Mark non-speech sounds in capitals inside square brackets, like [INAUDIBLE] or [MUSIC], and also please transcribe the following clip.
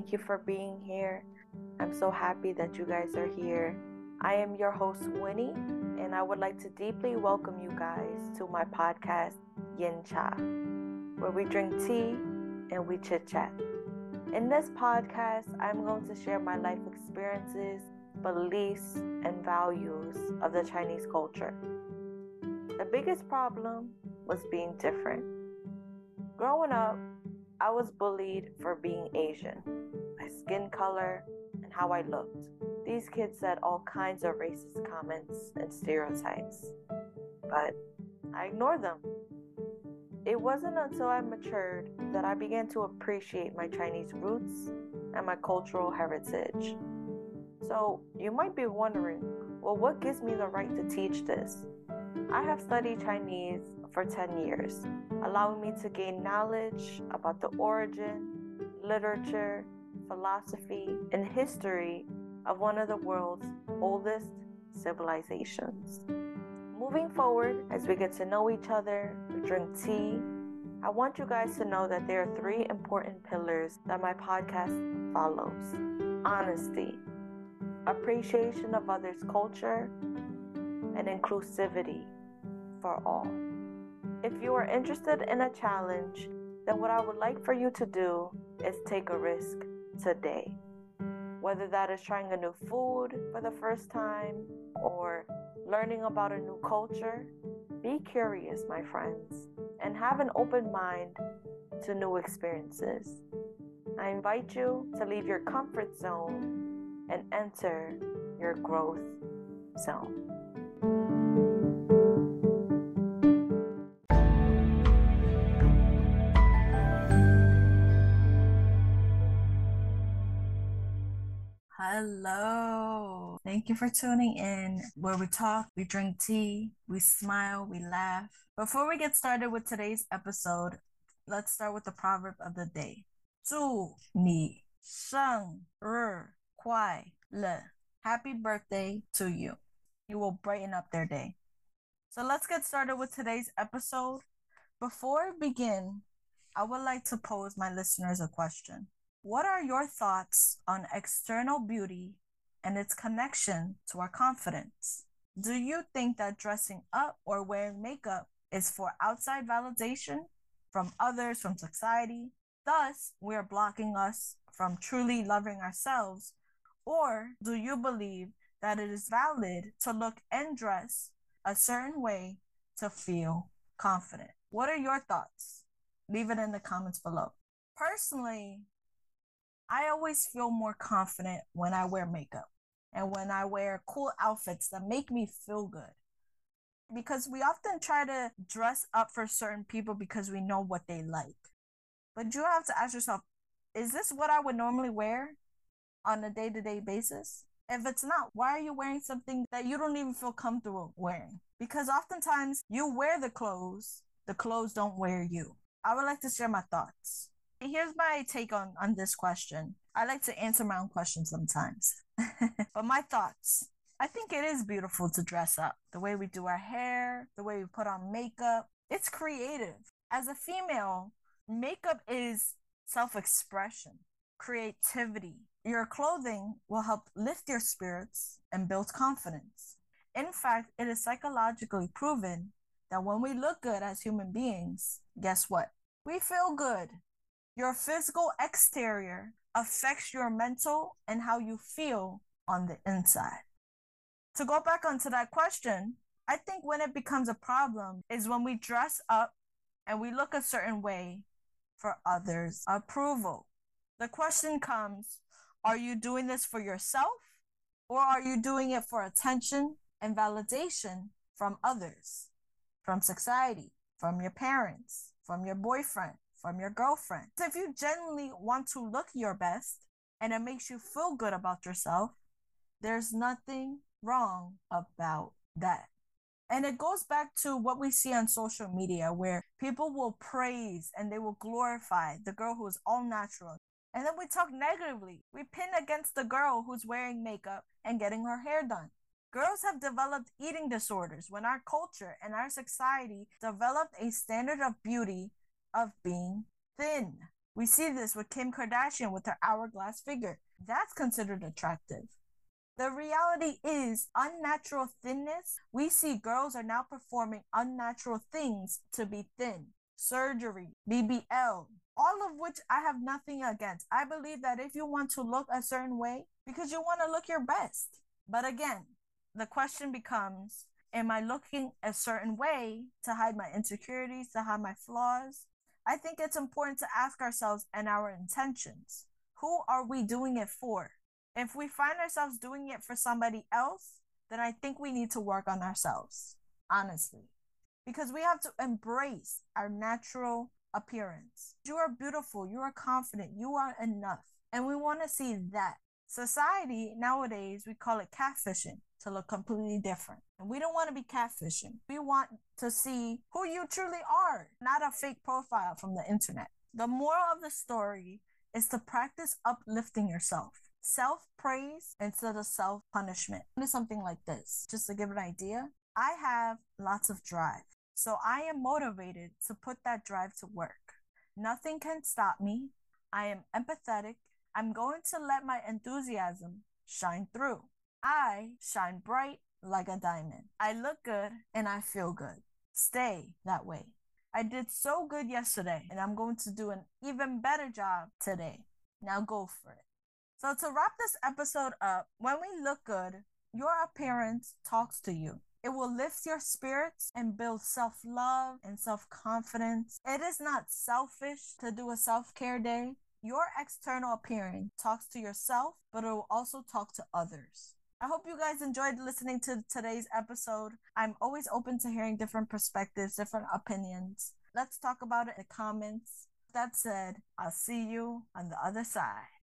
Thank you for being here. I'm so happy that you guys are here. I am your host, Winnie, and I would like to deeply welcome you guys to my podcast, Yin Cha, where we drink tea and we chit chat. In this podcast, I'm going to share my life experiences, beliefs, and values of the Chinese culture. The biggest problem was being different. Growing up, I was bullied for being Asian, my skin color, and how I looked. These kids said all kinds of racist comments and stereotypes, but I ignored them. It wasn't until I matured that I began to appreciate my Chinese roots and my cultural heritage. So, you might be wondering well, what gives me the right to teach this? I have studied Chinese for 10 years, allowing me to gain knowledge about the origin, literature, philosophy, and history of one of the world's oldest civilizations. Moving forward, as we get to know each other, we drink tea, I want you guys to know that there are three important pillars that my podcast follows honesty, appreciation of others' culture, and inclusivity for all. If you are interested in a challenge, then what I would like for you to do is take a risk today. Whether that is trying a new food for the first time or learning about a new culture, be curious, my friends, and have an open mind to new experiences. I invite you to leave your comfort zone and enter your growth zone. Hello. Thank you for tuning in where we talk, we drink tea, we smile, we laugh. Before we get started with today's episode, let's start with the proverb of the day. 祝你生日快乐. Happy birthday to you. You will brighten up their day. So let's get started with today's episode. Before we begin, I would like to pose my listeners a question. What are your thoughts on external beauty and its connection to our confidence? Do you think that dressing up or wearing makeup is for outside validation from others, from society? Thus, we are blocking us from truly loving ourselves? Or do you believe that it is valid to look and dress a certain way to feel confident? What are your thoughts? Leave it in the comments below. Personally, I always feel more confident when I wear makeup and when I wear cool outfits that make me feel good. Because we often try to dress up for certain people because we know what they like. But you have to ask yourself is this what I would normally wear on a day to day basis? If it's not, why are you wearing something that you don't even feel comfortable wearing? Because oftentimes you wear the clothes, the clothes don't wear you. I would like to share my thoughts here's my take on on this question. I like to answer my own questions sometimes. [LAUGHS] but my thoughts. I think it is beautiful to dress up. The way we do our hair, the way we put on makeup, it's creative. As a female, makeup is self-expression, creativity. Your clothing will help lift your spirits and build confidence. In fact, it is psychologically proven that when we look good as human beings, guess what? We feel good. Your physical exterior affects your mental and how you feel on the inside. To go back onto that question, I think when it becomes a problem is when we dress up and we look a certain way for others' approval. The question comes are you doing this for yourself or are you doing it for attention and validation from others, from society, from your parents, from your boyfriend, from your girlfriend. So if you genuinely want to look your best and it makes you feel good about yourself, there's nothing wrong about that. And it goes back to what we see on social media where people will praise and they will glorify the girl who is all natural. And then we talk negatively. We pin against the girl who's wearing makeup and getting her hair done. Girls have developed eating disorders when our culture and our society developed a standard of beauty of being thin. We see this with Kim Kardashian with her hourglass figure. That's considered attractive. The reality is unnatural thinness. We see girls are now performing unnatural things to be thin. Surgery, BBL, all of which I have nothing against. I believe that if you want to look a certain way, because you want to look your best. But again, the question becomes Am I looking a certain way to hide my insecurities, to hide my flaws? I think it's important to ask ourselves and our intentions. Who are we doing it for? If we find ourselves doing it for somebody else, then I think we need to work on ourselves, honestly, because we have to embrace our natural appearance. You are beautiful, you are confident, you are enough. And we want to see that. Society nowadays, we call it catfishing to look completely different. And we don't want to be catfishing. We want to see who you truly are, not a fake profile from the internet. The moral of the story is to practice uplifting yourself. Self praise instead of self punishment. It's something like this, just to give an idea. I have lots of drive. So I am motivated to put that drive to work. Nothing can stop me. I am empathetic. I'm going to let my enthusiasm shine through. I shine bright like a diamond. I look good and I feel good. Stay that way. I did so good yesterday and I'm going to do an even better job today. Now go for it. So, to wrap this episode up, when we look good, your appearance talks to you. It will lift your spirits and build self love and self confidence. It is not selfish to do a self care day. Your external appearance talks to yourself, but it will also talk to others. I hope you guys enjoyed listening to today's episode. I'm always open to hearing different perspectives, different opinions. Let's talk about it in the comments. That said, I'll see you on the other side.